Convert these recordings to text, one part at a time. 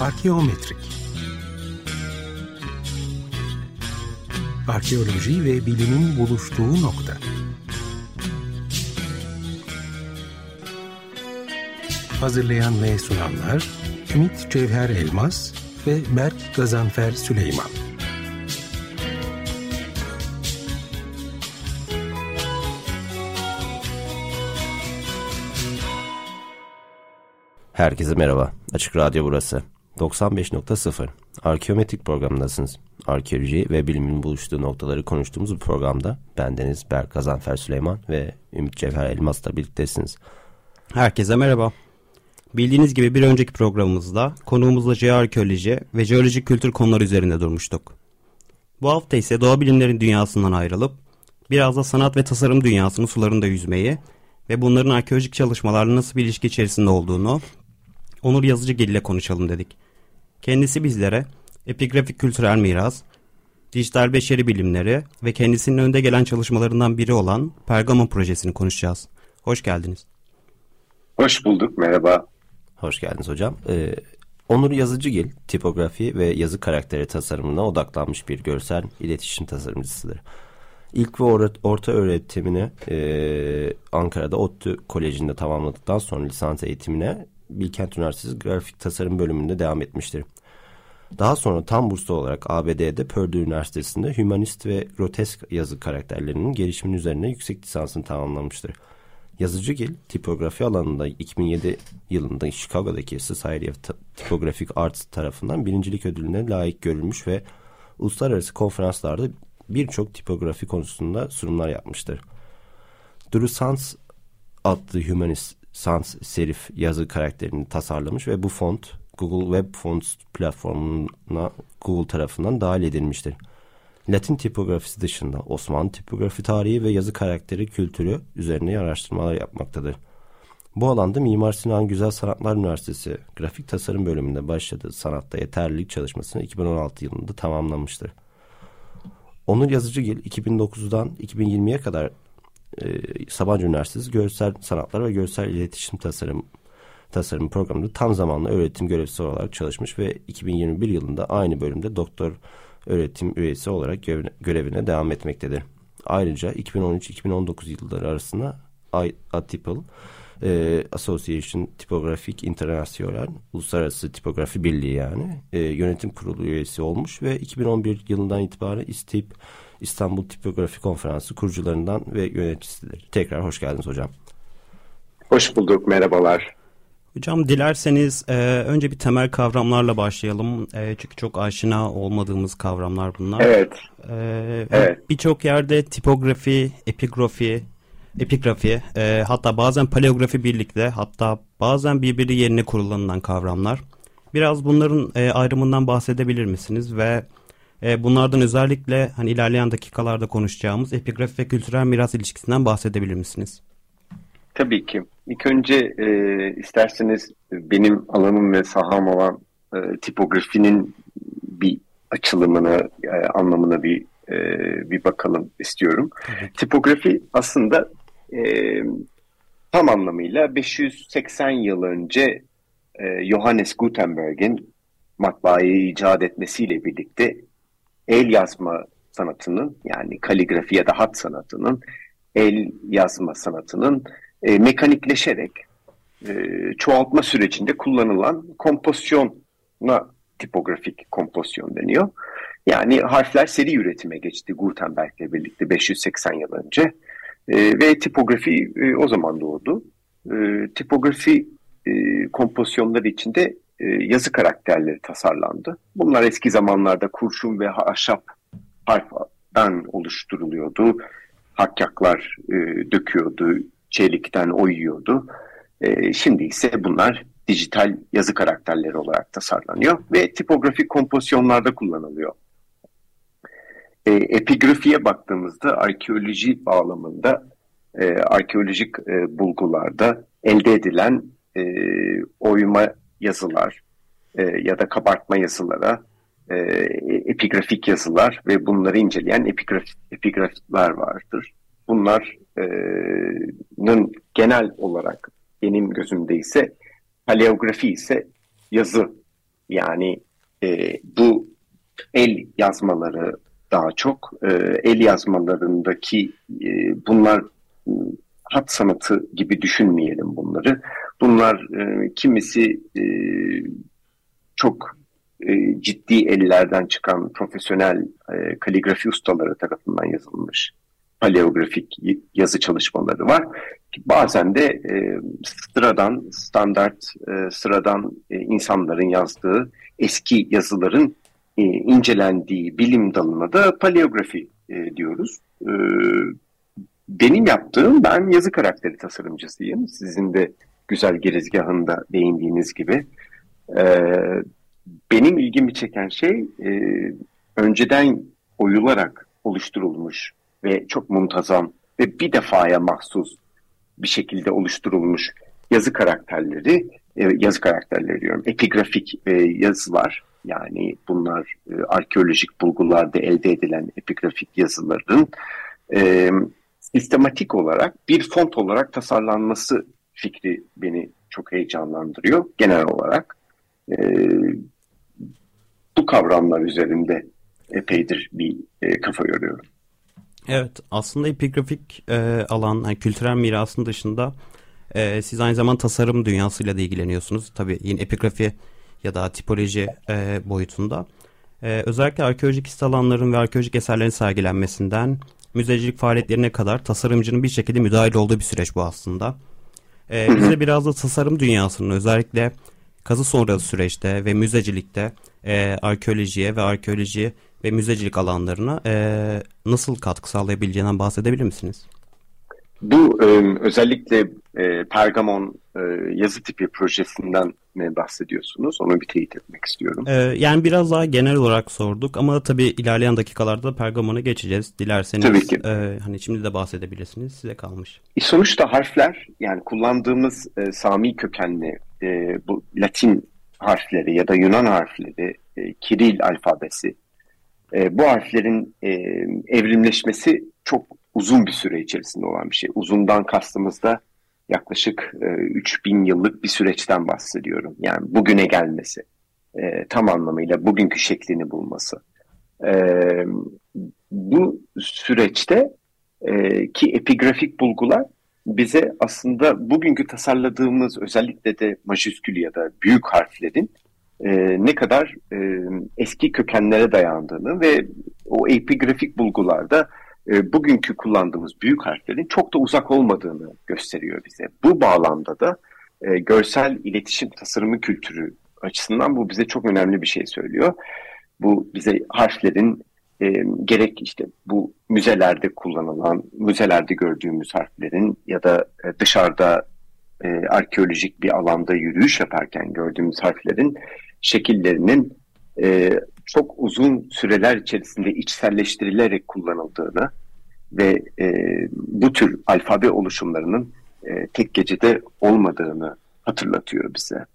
Arkeometrik Arkeoloji ve bilimin buluştuğu nokta. Hazırlayan ve sunanlar Ümit Cevher Elmas ve Berk Gazanfer Süleyman. Herkese merhaba. Açık Radyo burası. 95.0 Arkeometrik programındasınız. Arkeoloji ve bilimin buluştuğu noktaları konuştuğumuz bu programda bendeniz Berk Gazanfer Süleyman ve Ümit Cevher Elmas'la birliktesiniz. Herkese merhaba. Bildiğiniz gibi bir önceki programımızda konuğumuzla jeoarkeoloji ve jeolojik kültür konuları üzerinde durmuştuk. Bu hafta ise doğa bilimlerin dünyasından ayrılıp biraz da sanat ve tasarım dünyasının sularında yüzmeyi ve bunların arkeolojik çalışmalarla nasıl bir ilişki içerisinde olduğunu Onur Yazıcıgil ile konuşalım dedik. Kendisi bizlere epigrafik kültürel miras, dijital beşeri bilimleri ve kendisinin önde gelen çalışmalarından biri olan Pergamon projesini konuşacağız. Hoş geldiniz. Hoş bulduk, merhaba. Hoş geldiniz hocam. Ee, Onur Yazıcıgil, tipografi ve yazı karakteri tasarımına odaklanmış bir görsel iletişim tasarımcısıdır. İlk ve orta öğretimini e, Ankara'da ODTÜ Koleji'nde tamamladıktan sonra lisans eğitimine Bilkent Üniversitesi Grafik Tasarım bölümünde devam etmiştir. Daha sonra tam burslu olarak ABD'de Purdue Üniversitesi'nde hümanist ve grotesk yazı karakterlerinin gelişiminin üzerine yüksek lisansını tamamlamıştır. Yazıcıgil, tipografi alanında 2007 yılında Chicago'daki Society of Typographic Arts tarafından birincilik ödülüne layık görülmüş ve uluslararası konferanslarda birçok tipografi konusunda sunumlar yapmıştır. Drew Sans adlı Humanist Sans serif yazı karakterini tasarlamış ve bu font Google Web Fonts platformuna Google tarafından dahil edilmiştir. Latin tipografisi dışında Osmanlı tipografi tarihi ve yazı karakteri kültürü üzerine araştırmalar yapmaktadır. Bu alanda Mimar Sinan Güzel Sanatlar Üniversitesi Grafik Tasarım bölümünde başladığı sanatta yeterlilik çalışmasını 2016 yılında tamamlamıştır. Onur Yazıcıgil 2009'dan 2020'ye kadar e, Sabancı Üniversitesi Görsel Sanatlar ve Görsel İletişim Tasarım Tasarım programında tam zamanlı öğretim görevlisi olarak çalışmış ve 2021 yılında aynı bölümde doktor öğretim üyesi olarak görevine devam etmektedir. Ayrıca 2013-2019 yılları arasında ATIPL e, Association Typographic International Uluslararası Tipografi Birliği yani e, yönetim kurulu üyesi olmuş ve 2011 yılından itibaren İSTİP İstanbul Tipografi Konferansı kurucularından ve yöneticisidir. Tekrar hoş geldiniz hocam. Hoş bulduk, merhabalar. Hocam dilerseniz e, önce bir temel kavramlarla başlayalım. E, çünkü çok aşina olmadığımız kavramlar bunlar. Evet. E, evet. Birçok yerde tipografi, epigrafi, epigrafi, e, hatta bazen paleografi birlikte, hatta bazen birbiri yerine kullanılan kavramlar. Biraz bunların e, ayrımından bahsedebilir misiniz ve e, bunlardan özellikle hani ilerleyen dakikalarda konuşacağımız epigrafi ve kültürel miras ilişkisinden bahsedebilir misiniz? Tabii ki. İlk önce e, isterseniz benim alanım ve saham olan e, tipografinin bir açılımını, e, anlamına bir e, bir bakalım istiyorum. Tipografi aslında e, tam anlamıyla 580 yıl önce e, Johannes Gutenberg'in matbaayı icat etmesiyle birlikte el yazma sanatının yani kaligrafi ya da hat sanatının el yazma sanatının e, mekanikleşerek e, çoğaltma sürecinde kullanılan kompozisyona tipografik kompozisyon deniyor. Yani harfler seri üretime geçti Gutenberg'le birlikte 580 yıl önce e, ve tipografi e, o zaman doğdu. E, tipografi e, kompozisyonları içinde e, yazı karakterleri tasarlandı. Bunlar eski zamanlarda kurşun ve ahşap harften oluşturuluyordu. Hakkaklar e, döküyordu, çelikten oyuyordu. E, şimdi ise bunlar dijital yazı karakterleri olarak tasarlanıyor ve tipografik kompozisyonlarda kullanılıyor. E, epigrafiye baktığımızda arkeoloji bağlamında e, arkeolojik e, bulgularda elde edilen e, oyma yazılar e, ya da kabartma yazılara e, epigrafik yazılar ve bunları inceleyen epigraf, epigraflar vardır. Bunların genel olarak benim gözümde ise paleografi ise yazı Yani e, bu el yazmaları daha çok e, el yazmalarındaki e, bunlar hat sanatı gibi düşünmeyelim bunları. Bunlar e, kimisi e, çok e, ciddi ellerden çıkan profesyonel e, kaligrafi ustaları tarafından yazılmış paleografik yazı çalışmaları var. Bazen de e, sıradan, standart, e, sıradan e, insanların yazdığı eski yazıların e, incelendiği bilim dalına da paleografi e, diyoruz. E, benim yaptığım, ben yazı karakteri tasarımcısıyım. Sizin de güzel girizgahında değindiğiniz gibi. E, benim ilgimi çeken şey e, önceden oyularak oluşturulmuş ve çok muntazam ve bir defaya mahsus bir şekilde oluşturulmuş yazı karakterleri, e, yazı karakterleri diyorum, epigrafik e, yazılar yani bunlar e, arkeolojik bulgularda elde edilen epigrafik yazıların e, sistematik olarak bir font olarak tasarlanması fikri beni çok heyecanlandırıyor genel olarak. E, bu kavramlar üzerinde epeydir bir e, kafa yoruyorum. Evet aslında epigrafik e, alan yani kültürel mirasın dışında e, siz aynı zamanda tasarım dünyasıyla da ilgileniyorsunuz. Tabii yine epigrafi ya da tipoloji e, boyutunda. E, özellikle arkeolojik hisse alanların ve arkeolojik eserlerin sergilenmesinden müzecilik faaliyetlerine kadar tasarımcının bir şekilde müdahil olduğu bir süreç bu aslında. E, bize biraz da tasarım dünyasının özellikle kazı sonrası süreçte ve müzecilikte e, arkeolojiye ve arkeoloji ve müzecilik alanlarına e, nasıl katkı sağlayabileceğinden bahsedebilir misiniz? Bu e, özellikle e, Pergamon e, yazı tipi projesinden ne bahsediyorsunuz? Onu bir teyit etmek istiyorum. Yani biraz daha genel olarak sorduk ama tabii ilerleyen dakikalarda Pergamon'a geçeceğiz. Dilerseniz tabii ki. E, hani şimdi de bahsedebilirsiniz. Size kalmış. E, sonuçta harfler yani kullandığımız e, Sami kökenli e, bu Latin harfleri ya da Yunan harfleri, e, Kiril alfabesi e, bu harflerin e, evrimleşmesi çok uzun bir süre içerisinde olan bir şey. Uzundan kastımızda yaklaşık e, 3000 yıllık bir süreçten bahsediyorum. Yani bugüne gelmesi, e, tam anlamıyla bugünkü şeklini bulması. E, bu süreçte e, ki epigrafik bulgular bize aslında bugünkü tasarladığımız özellikle de majüskül ya da büyük harflerin e, ne kadar e, eski kökenlere dayandığını ve o epigrafik bulgularda e, bugünkü kullandığımız büyük harflerin çok da uzak olmadığını gösteriyor bize. Bu bağlamda da e, görsel iletişim tasarımı kültürü açısından bu bize çok önemli bir şey söylüyor. Bu bize harflerin e, gerek işte bu müzelerde kullanılan, müzelerde gördüğümüz harflerin ya da e, dışarıda e, arkeolojik bir alanda yürüyüş yaparken gördüğümüz harflerin şekillerinin e, çok uzun süreler içerisinde içselleştirilerek kullanıldığını ve e, bu tür alfabe oluşumlarının e, tek gecede olmadığını hatırlatıyor bize.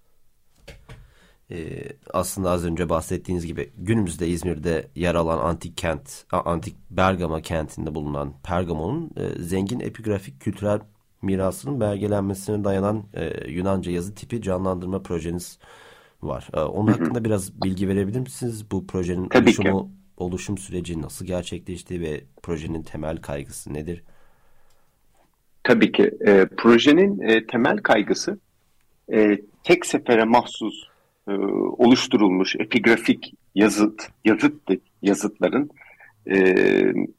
Ee, aslında az önce bahsettiğiniz gibi günümüzde İzmir'de yer alan antik kent, antik Bergama kentinde bulunan Pergamon'un e, zengin epigrafik kültürel mirasının belgelenmesine dayanan e, Yunanca yazı tipi canlandırma projeniz var. E, onun hı hı. hakkında biraz bilgi verebilir misiniz? Bu projenin Tabii oluşumu, ki. oluşum süreci nasıl gerçekleşti ve projenin temel kaygısı nedir? Tabii ki. E, projenin e, temel kaygısı e, tek sefere mahsus e, oluşturulmuş epigrafik yazıt, yazıt yazıtların e,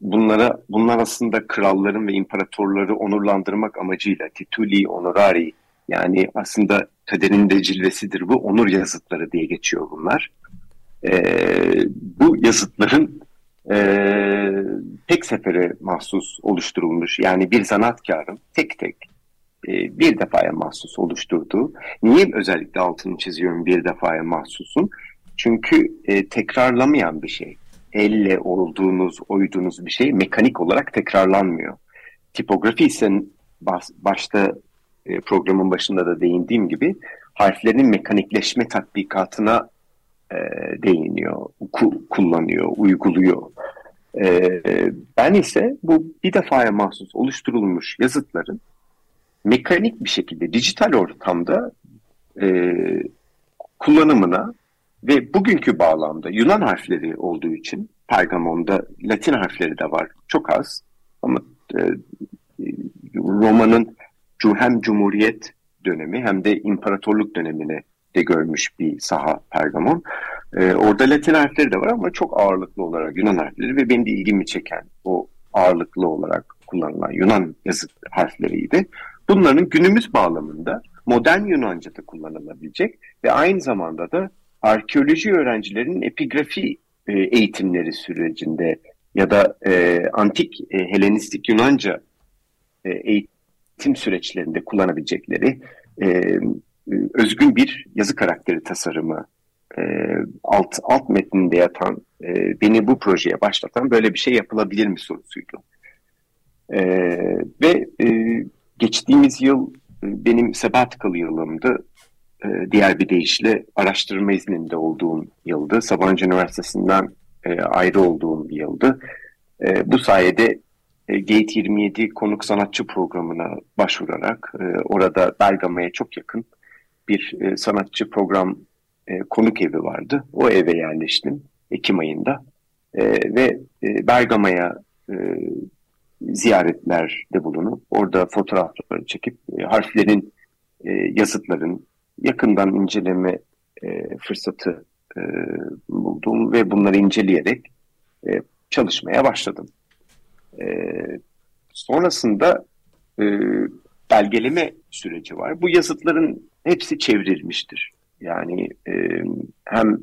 bunlara bunlar aslında kralların ve imparatorları onurlandırmak amacıyla tituli honorari yani aslında kaderin de cilvesidir bu onur yazıtları diye geçiyor bunlar. E, bu yazıtların e, tek sefere mahsus oluşturulmuş yani bir sanatkarın tek tek e, bir defaya mahsus oluşturduğu. Niye özellikle altını çiziyorum bir defaya mahsusun? Çünkü e, tekrarlamayan bir şey. Elle olduğunuz, oyduğunuz bir şey mekanik olarak tekrarlanmıyor. Tipografi ise başta e, programın başında da değindiğim gibi harflerin mekanikleşme tatbikatına e, değiniyor, ku, kullanıyor, uyguluyor. E, ben ise bu bir defaya mahsus oluşturulmuş yazıtların mekanik bir şekilde dijital ortamda e, kullanımına Ve bugünkü bağlamda Yunan harfleri olduğu için Pergamon'da Latin harfleri de var. Çok az ama e, Roma'nın hem Cumhuriyet dönemi hem de imparatorluk dönemini de görmüş bir saha Pergamon. Ee, orada Latin harfleri de var ama çok ağırlıklı olarak Yunan harfleri ve benim de ilgimi çeken o ağırlıklı olarak kullanılan Yunan yazı harfleriydi. Bunların günümüz bağlamında modern Yunanca'da kullanılabilecek ve aynı zamanda da arkeoloji öğrencilerinin epigrafi e, eğitimleri sürecinde ya da e, antik e, Helenistik Yunanca e, eğitim süreçlerinde kullanabilecekleri e, özgün bir yazı karakteri tasarımı e, alt alt metninde yatan e, beni bu projeye başlatan böyle bir şey yapılabilir mi sorusuydu. E, ve e, geçtiğimiz yıl e, benim sabbatical yılımdı. E, diğer bir deyişle araştırma izninde olduğum yıldı. Sabancı Üniversitesi'nden e, ayrı olduğum bir yıldı. E, bu sayede Gate 27 konuk sanatçı programına başvurarak e, orada Bergama'ya çok yakın bir e, sanatçı program e, konuk evi vardı. O eve yerleştim Ekim ayında e, ve e, Bergama'ya e, ziyaretlerde bulunup orada fotoğrafları çekip e, harflerin, e, yazıtların yakından inceleme e, fırsatı e, buldum ve bunları inceleyerek e, çalışmaya başladım. E, sonrasında e, belgeleme süreci var. Bu yazıtların hepsi çevrilmiştir. Yani e, hem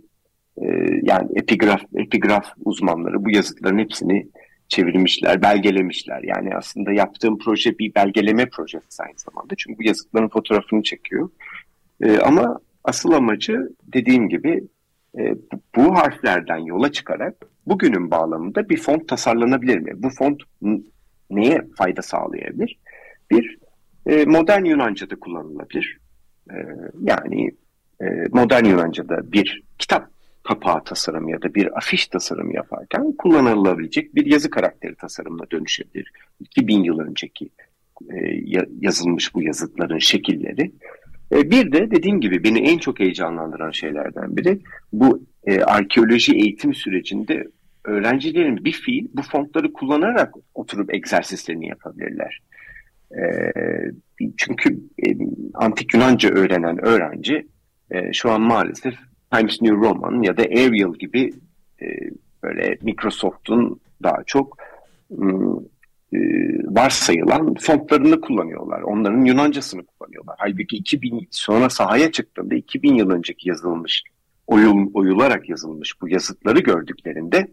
e, yani epigraf epigraf uzmanları bu yazıtların hepsini çevirmişler, belgelemişler. Yani aslında yaptığım proje bir belgeleme projesi aynı zamanda. Çünkü bu yazıtların fotoğrafını çekiyor. E, ama asıl amacı dediğim gibi e, bu harflerden yola çıkarak bugünün bağlamında bir font tasarlanabilir mi? Bu font neye fayda sağlayabilir? Bir, e, modern Yunanca'da kullanılabilir. E, yani e, modern Yunanca'da bir kitap kapağı tasarımı ya da bir afiş tasarımı yaparken kullanılabilecek bir yazı karakteri tasarımına dönüşebilir. 2000 yıl önceki e, yazılmış bu yazıtların şekilleri. E, bir de dediğim gibi beni en çok heyecanlandıran şeylerden biri bu e, arkeoloji eğitim sürecinde öğrencilerin bir fiil bu fontları kullanarak oturup egzersizlerini yapabilirler. E, çünkü e, antik Yunanca öğrenen öğrenci e, şu an maalesef Times New Roman ya da Arial gibi e, böyle Microsoft'un daha çok e, varsayılan fontlarını kullanıyorlar. Onların Yunancasını kullanıyorlar. Halbuki 2000 sonra sahaya çıktığında 2000 yıl önceki yazılmış oyul, oyularak yazılmış bu yazıtları gördüklerinde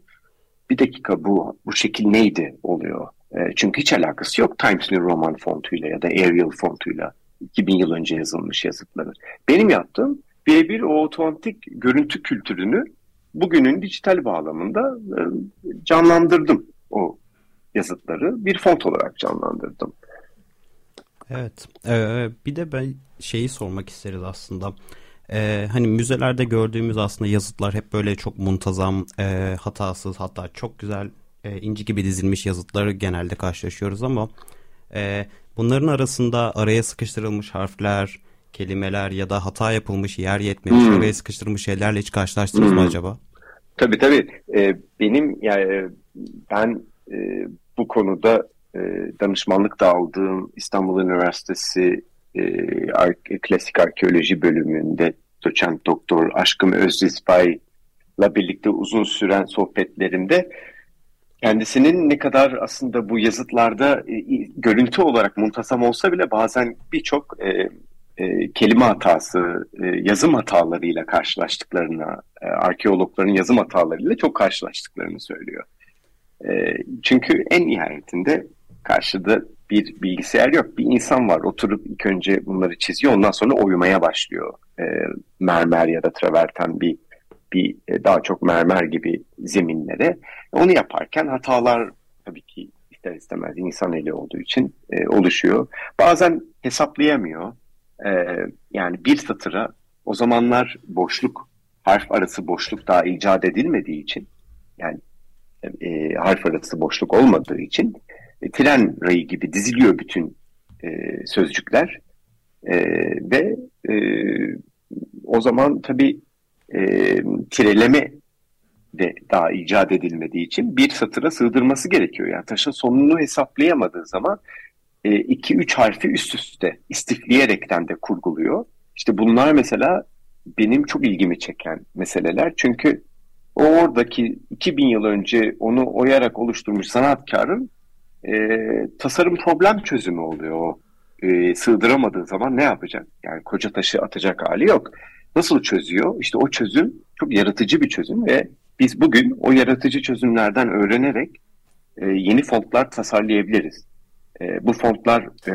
bir dakika bu bu şekil neydi oluyor. E, çünkü hiç alakası yok Times New Roman fontuyla ya da Arial fontuyla 2000 yıl önce yazılmış yazıtları. Benim yaptığım birebir o otomatik görüntü kültürünü bugünün dijital bağlamında e, canlandırdım o yazıtları bir font olarak canlandırdım. Evet. Ee, bir de ben şeyi sormak isteriz aslında. Ee, hani müzelerde gördüğümüz aslında yazıtlar hep böyle çok muntazam, e, hatasız hatta çok güzel e, inci gibi dizilmiş yazıtları genelde karşılaşıyoruz ama e, bunların arasında araya sıkıştırılmış harfler, kelimeler ya da hata yapılmış, yer yetmemiş, hmm. araya sıkıştırılmış şeylerle hiç karşılaştınız hmm. mı acaba? Tabii tabii. Ee, benim yani ben e, bu konuda e, danışmanlık da aldığım İstanbul Üniversitesi e, Ar Klasik Arkeoloji bölümünde doçent doktor Aşkım Özdizbay'la birlikte uzun süren sohbetlerimde kendisinin ne kadar aslında bu yazıtlarda e, görüntü olarak muntasam olsa bile bazen birçok e, e, kelime hatası, e, yazım hatalarıyla karşılaştıklarını, e, arkeologların yazım hatalarıyla çok karşılaştıklarını söylüyor. E, çünkü en nihayetinde karşıda bir bilgisayar yok. Bir insan var oturup ilk önce bunları çiziyor ondan sonra oymaya başlıyor. E, mermer ya da traverten bir bir e, daha çok mermer gibi zeminlere. Onu yaparken hatalar tabii ki ister istemez insan eli olduğu için e, oluşuyor. Bazen hesaplayamıyor. E, yani bir satıra o zamanlar boşluk, harf arası boşluk daha icat edilmediği için yani e, harf arası boşluk olmadığı için e, tren rayı gibi diziliyor bütün e, sözcükler e, ve e, o zaman tabii e, tireleme de daha icat edilmediği için bir satıra sığdırması gerekiyor. Yani taşın sonunu hesaplayamadığı zaman 2-3 e, harfi üst üste istifleyerekten de kurguluyor. İşte bunlar mesela benim çok ilgimi çeken meseleler. Çünkü oradaki 2000 yıl önce onu oyarak oluşturmuş sanatkarın e, tasarım problem çözümü oluyor o. E, sığdıramadığı zaman ne yapacak? Yani koca taşı atacak hali yok. Nasıl çözüyor? İşte o çözüm çok yaratıcı bir çözüm ve biz bugün o yaratıcı çözümlerden öğrenerek e, yeni fontlar tasarlayabiliriz. E, bu fontlar e,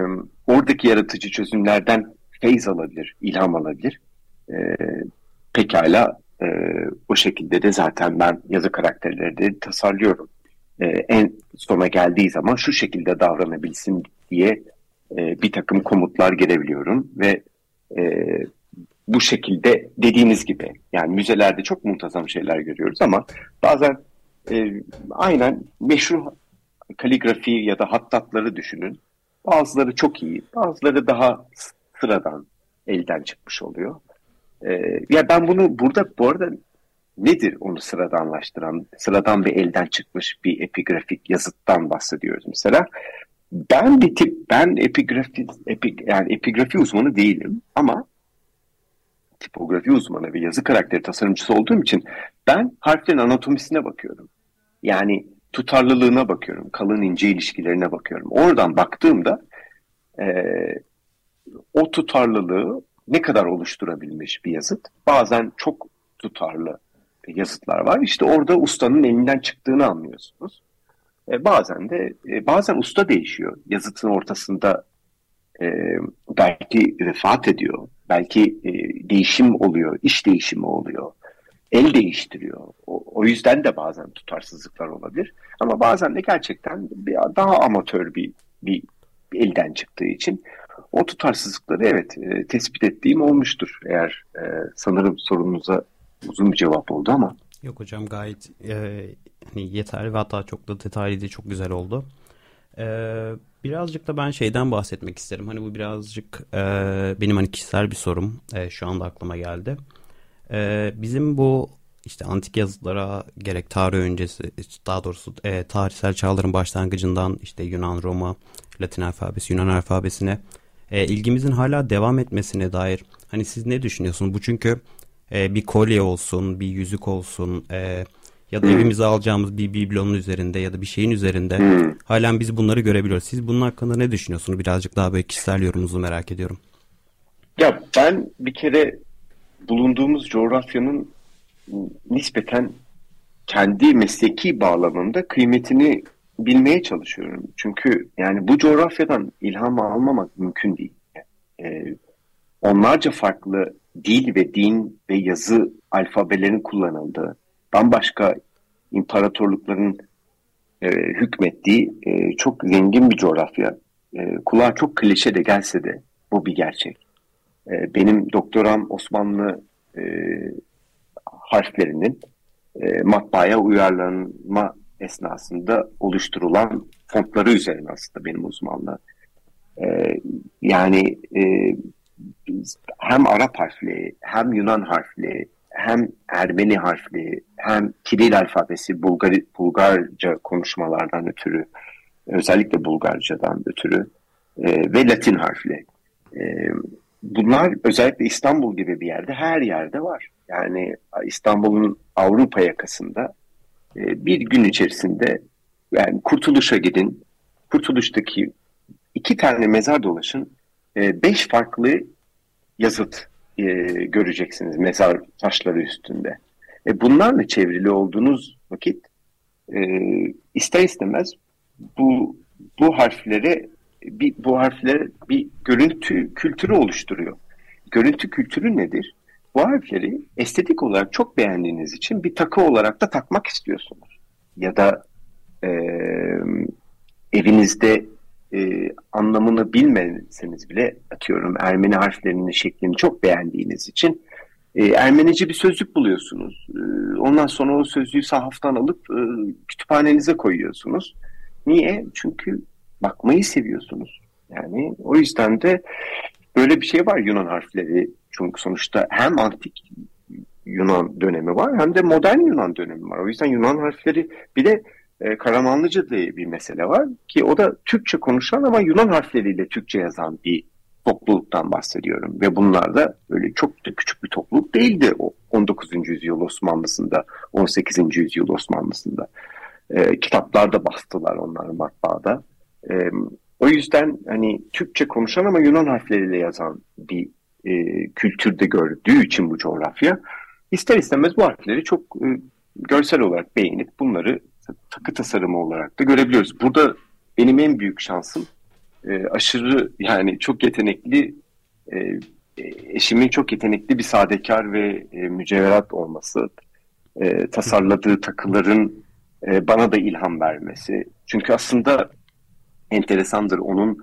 oradaki yaratıcı çözümlerden feyz alabilir, ilham alabilir. E, pekala e, o şekilde de zaten ben yazı karakterleri de tasarlıyorum. E, en sona geldiği zaman şu şekilde davranabilsin diye e, bir takım komutlar gelebiliyorum ve e, bu şekilde dediğiniz gibi yani müzelerde çok muntazam şeyler görüyoruz ama bazen e, aynen meşhur kaligrafi ya da hattatları düşünün. Bazıları çok iyi, bazıları daha sıradan elden çıkmış oluyor. Ee, ya ben bunu burada bu arada nedir onu sıradanlaştıran, sıradan bir elden çıkmış bir epigrafik yazıttan bahsediyoruz mesela. Ben bir tip, ben epigrafi, epi, yani epigrafi uzmanı değilim ama tipografi uzmanı ve yazı karakteri tasarımcısı olduğum için ben harflerin anatomisine bakıyorum. Yani tutarlılığına bakıyorum, kalın ince ilişkilerine bakıyorum. Oradan baktığımda e, o tutarlılığı ne kadar oluşturabilmiş bir yazıt. Bazen çok tutarlı yazıtlar var. İşte orada ustanın elinden çıktığını anlıyorsunuz. E, bazen de e, bazen usta değişiyor. Yazıtın ortasında e, belki vefat ediyor. Belki e, değişim oluyor, iş değişimi oluyor. El değiştiriyor. O, o yüzden de bazen tutarsızlıklar olabilir. Ama bazen de gerçekten bir, daha amatör bir, bir elden çıktığı için o tutarsızlıkları evet e, tespit ettiğim olmuştur. Eğer e, sanırım sorunuza uzun bir cevap oldu ama. Yok hocam gayet e, hani yeterli ve hatta çok da detaylı çok güzel oldu. E, birazcık da ben şeyden bahsetmek isterim. Hani bu birazcık e, benim hani kişisel bir sorum. E, şu anda aklıma geldi. E, bizim bu işte antik yazıtlara gerek tarih öncesi daha doğrusu e, tarihsel çağların başlangıcından işte Yunan, Roma, Latin alfabesi, Yunan alfabesine e, ilgimizin hala devam etmesine dair hani siz ne düşünüyorsunuz? Bu çünkü e, bir kolye olsun, bir yüzük olsun e, ya da hmm. evimize alacağımız bir biblonun üzerinde ya da bir şeyin üzerinde hmm. halen biz bunları görebiliyoruz. Siz bunun hakkında ne düşünüyorsunuz? Birazcık daha böyle kişisel yorumunuzu merak ediyorum. Ya ben bir kere bulunduğumuz coğrafyanın nispeten kendi mesleki bağlamında kıymetini bilmeye çalışıyorum. Çünkü yani bu coğrafyadan ilham almamak mümkün değil. Ee, onlarca farklı dil ve din ve yazı alfabelerin kullanıldığı, bambaşka imparatorlukların e, hükmettiği e, çok zengin bir coğrafya. E, kulağa çok klişe de gelse de bu bir gerçek. E, benim doktoram Osmanlı e, harflerinin e, matbaaya uyarlanma esnasında oluşturulan fontları üzerine aslında benim uzmanlığım. Ee, yani e, hem Arap harfli, hem Yunan harfli, hem Ermeni harfli, hem Kiril alfabesi, Bulgar, Bulgarca konuşmalardan ötürü, özellikle Bulgarcadan ötürü e, ve Latin harfli. E, bunlar özellikle İstanbul gibi bir yerde her yerde var. Yani İstanbul'un Avrupa yakasında e, bir gün içerisinde yani Kurtuluş'a gidin. Kurtuluş'taki iki tane mezar dolaşın. E, beş farklı yazıt e, göreceksiniz mezar taşları üstünde. E, bunlarla çevrili olduğunuz vakit ister istemez bu bu harflere bir bu harflere bir görüntü kültürü oluşturuyor. Görüntü kültürü nedir? Bu harfleri estetik olarak çok beğendiğiniz için bir takı olarak da takmak istiyorsunuz. Ya da e, evinizde e, anlamını bilmeseniz bile atıyorum Ermeni harflerinin şeklini çok beğendiğiniz için e, Ermenice bir sözlük buluyorsunuz. E, ondan sonra o sözlüğü sahaftan alıp e, kütüphanenize koyuyorsunuz. Niye? Çünkü bakmayı seviyorsunuz. Yani o yüzden de böyle bir şey var Yunan harfleri çünkü sonuçta hem antik Yunan dönemi var hem de modern Yunan dönemi var. O yüzden Yunan harfleri bir de e, Karamanlıca diye bir mesele var ki o da Türkçe konuşan ama Yunan harfleriyle Türkçe yazan bir topluluktan bahsediyorum. Ve bunlar da öyle çok da küçük bir topluluk değildi o 19. yüzyıl Osmanlısında, 18. yüzyıl Osmanlısında. E, kitaplar da bastılar onları matbaada. E, o yüzden hani Türkçe konuşan ama Yunan harfleriyle yazan bir e, kültürde gördüğü için bu coğrafya ister istemez bu harfleri çok e, görsel olarak beğenip bunları takı tasarımı olarak da görebiliyoruz. Burada benim en büyük şansım e, aşırı yani çok yetenekli e, eşimin çok yetenekli bir sadekar ve e, mücevherat olması, e, tasarladığı takıların e, bana da ilham vermesi. Çünkü aslında enteresandır onun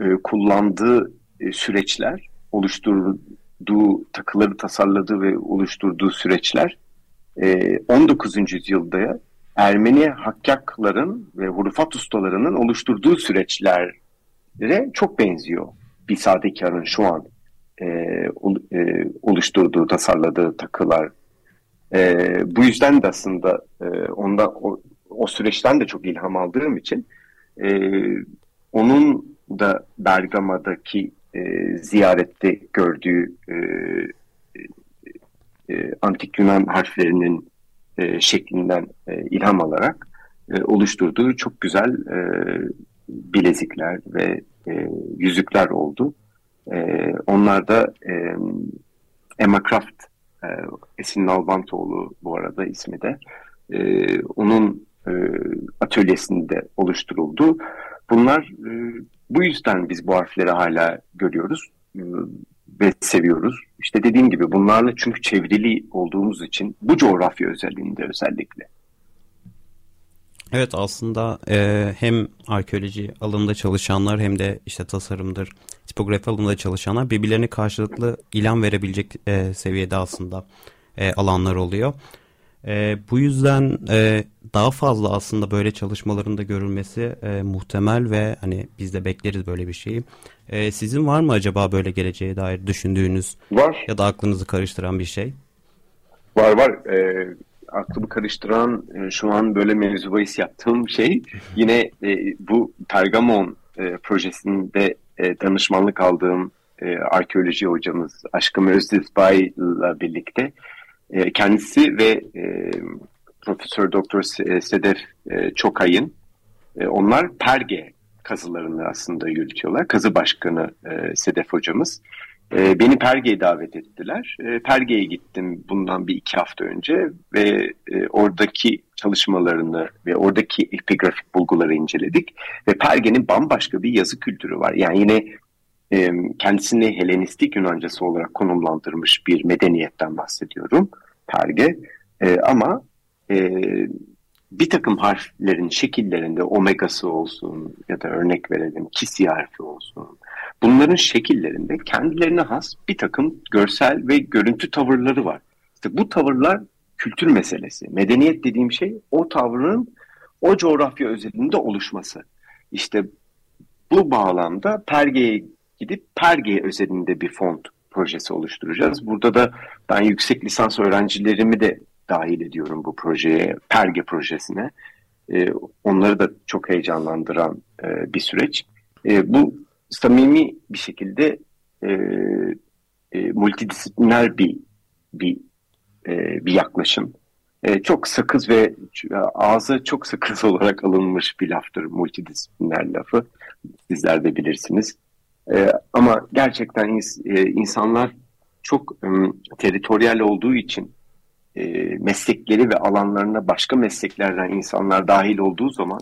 e, kullandığı e, süreçler, oluşturduğu takıları tasarladığı ve oluşturduğu süreçler e, 19. yüzyılda Ermeni hakkakların ve hurufat ustalarının oluşturduğu süreçlere çok benziyor. Bir sadekarın şu an e, e, oluşturduğu, tasarladığı takılar. E, bu yüzden de aslında e, onda o, o süreçten de çok ilham aldığım için e, onun da Bergama'daki e, ziyarette gördüğü e, e, antik Yunan harflerinin e, şeklinden e, ilham alarak e, oluşturduğu çok güzel e, bilezikler ve e, yüzükler oldu. E, onlar da e, Emma Kraft, e, Esin Nalbantoğlu bu arada ismi de, e, onun e, atölyesinde oluşturuldu. Bunlar e, bu yüzden biz bu harfleri hala görüyoruz e, ve seviyoruz. İşte dediğim gibi bunlarla çünkü çevrili olduğumuz için bu coğrafya özelliğinde özellikle. Evet aslında e, hem arkeoloji alanında çalışanlar hem de işte tasarımdır, tipografi alanında çalışanlar birbirlerine karşılıklı ilan verebilecek e, seviyede aslında e, alanlar oluyor. E, bu yüzden e, daha fazla aslında böyle çalışmaların da görülmesi e, muhtemel ve hani biz de bekleriz böyle bir şeyi. E, sizin var mı acaba böyle geleceğe dair düşündüğünüz var. ya da aklınızı karıştıran bir şey? Var var. E, aklımı karıştıran e, şu an böyle mevzu bahis yaptığım şey yine e, bu Pergamon e, projesinde e, danışmanlık aldığım e, arkeoloji hocamız Aşkım Özdizbay ile birlikte e, kendisi ve e, Profesör Doktor Sedef e, Çokay'ın e, onlar Perge kazılarını aslında yürütüyorlar. Kazı başkanı e, Sedef hocamız. E, beni Perge'ye davet ettiler. E, Perge'ye gittim bundan bir iki hafta önce ve e, oradaki çalışmalarını ve oradaki epigrafik bulguları inceledik. Ve Perge'nin bambaşka bir yazı kültürü var. Yani yine e, kendisini Helenistik Yunancası olarak konumlandırmış bir medeniyetten bahsediyorum. Perge. E, ama e, bir takım harflerin şekillerinde omegası olsun ya da örnek verelim kisi harfi olsun. Bunların şekillerinde kendilerine has bir takım görsel ve görüntü tavırları var. İşte bu tavırlar kültür meselesi. Medeniyet dediğim şey o tavrın o coğrafya özelinde oluşması. İşte bu bağlamda Perge'ye gidip Perge özelinde bir font projesi oluşturacağız. Burada da ben yüksek lisans öğrencilerimi de dahil ediyorum bu projeye, Perge projesine. E, onları da çok heyecanlandıran e, bir süreç. E, bu samimi bir şekilde e, e, multidisipliner bir bir e, bir yaklaşım. E, çok sakız ve ağza çok sakız olarak alınmış bir laftır multidisipliner lafı. Sizler de bilirsiniz. E, ama gerçekten ins e, insanlar çok e, teritoryal olduğu için e, meslekleri ve alanlarına başka mesleklerden insanlar dahil olduğu zaman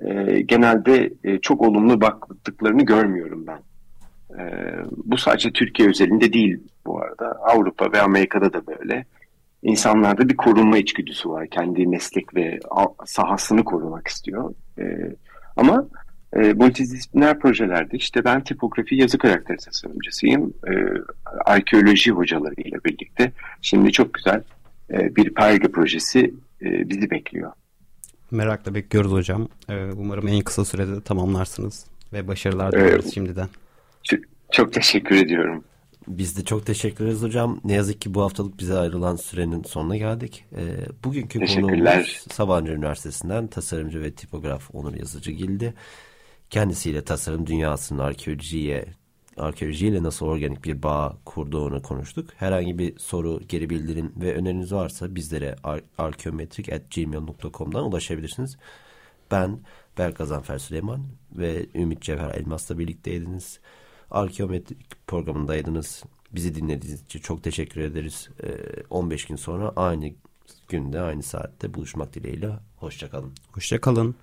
e, genelde e, çok olumlu baktıklarını görmüyorum ben. E, bu sadece Türkiye özelinde değil bu arada. Avrupa ve Amerika'da da böyle. İnsanlarda bir korunma içgüdüsü var. Kendi meslek ve sahasını korumak istiyor. E, ama e, multidisipliner projelerde işte ben tipografi yazı karakteri tasarımcısıyım. E, arkeoloji hocalarıyla birlikte. Şimdi çok güzel e, bir perge projesi e, bizi bekliyor. Merakla bekliyoruz hocam. E, umarım en kısa sürede tamamlarsınız ve başarılar dileriz e, şimdiden. Çok, çok teşekkür ediyorum. Biz de çok teşekkür ederiz hocam. Ne yazık ki bu haftalık bize ayrılan sürenin sonuna geldik. E, bugünkü konuğumuz Sabancı Üniversitesi'nden tasarımcı ve tipograf Onur Yazıcı Gildi. Kendisiyle tasarım dünyasının arkeolojiye arkeolojiyle nasıl organik bir bağ kurduğunu konuştuk. Herhangi bir soru, geri bildirim ve öneriniz varsa bizlere ar- arkeometrik.gmail.com'dan ulaşabilirsiniz. Ben Berk Gazanfer Süleyman ve Ümit Cevher Elmas'la birlikteydiniz. Arkeometrik programındaydınız. Bizi dinlediğiniz için çok teşekkür ederiz. Ee, 15 gün sonra aynı günde aynı saatte buluşmak dileğiyle. Hoşçakalın. Hoşçakalın.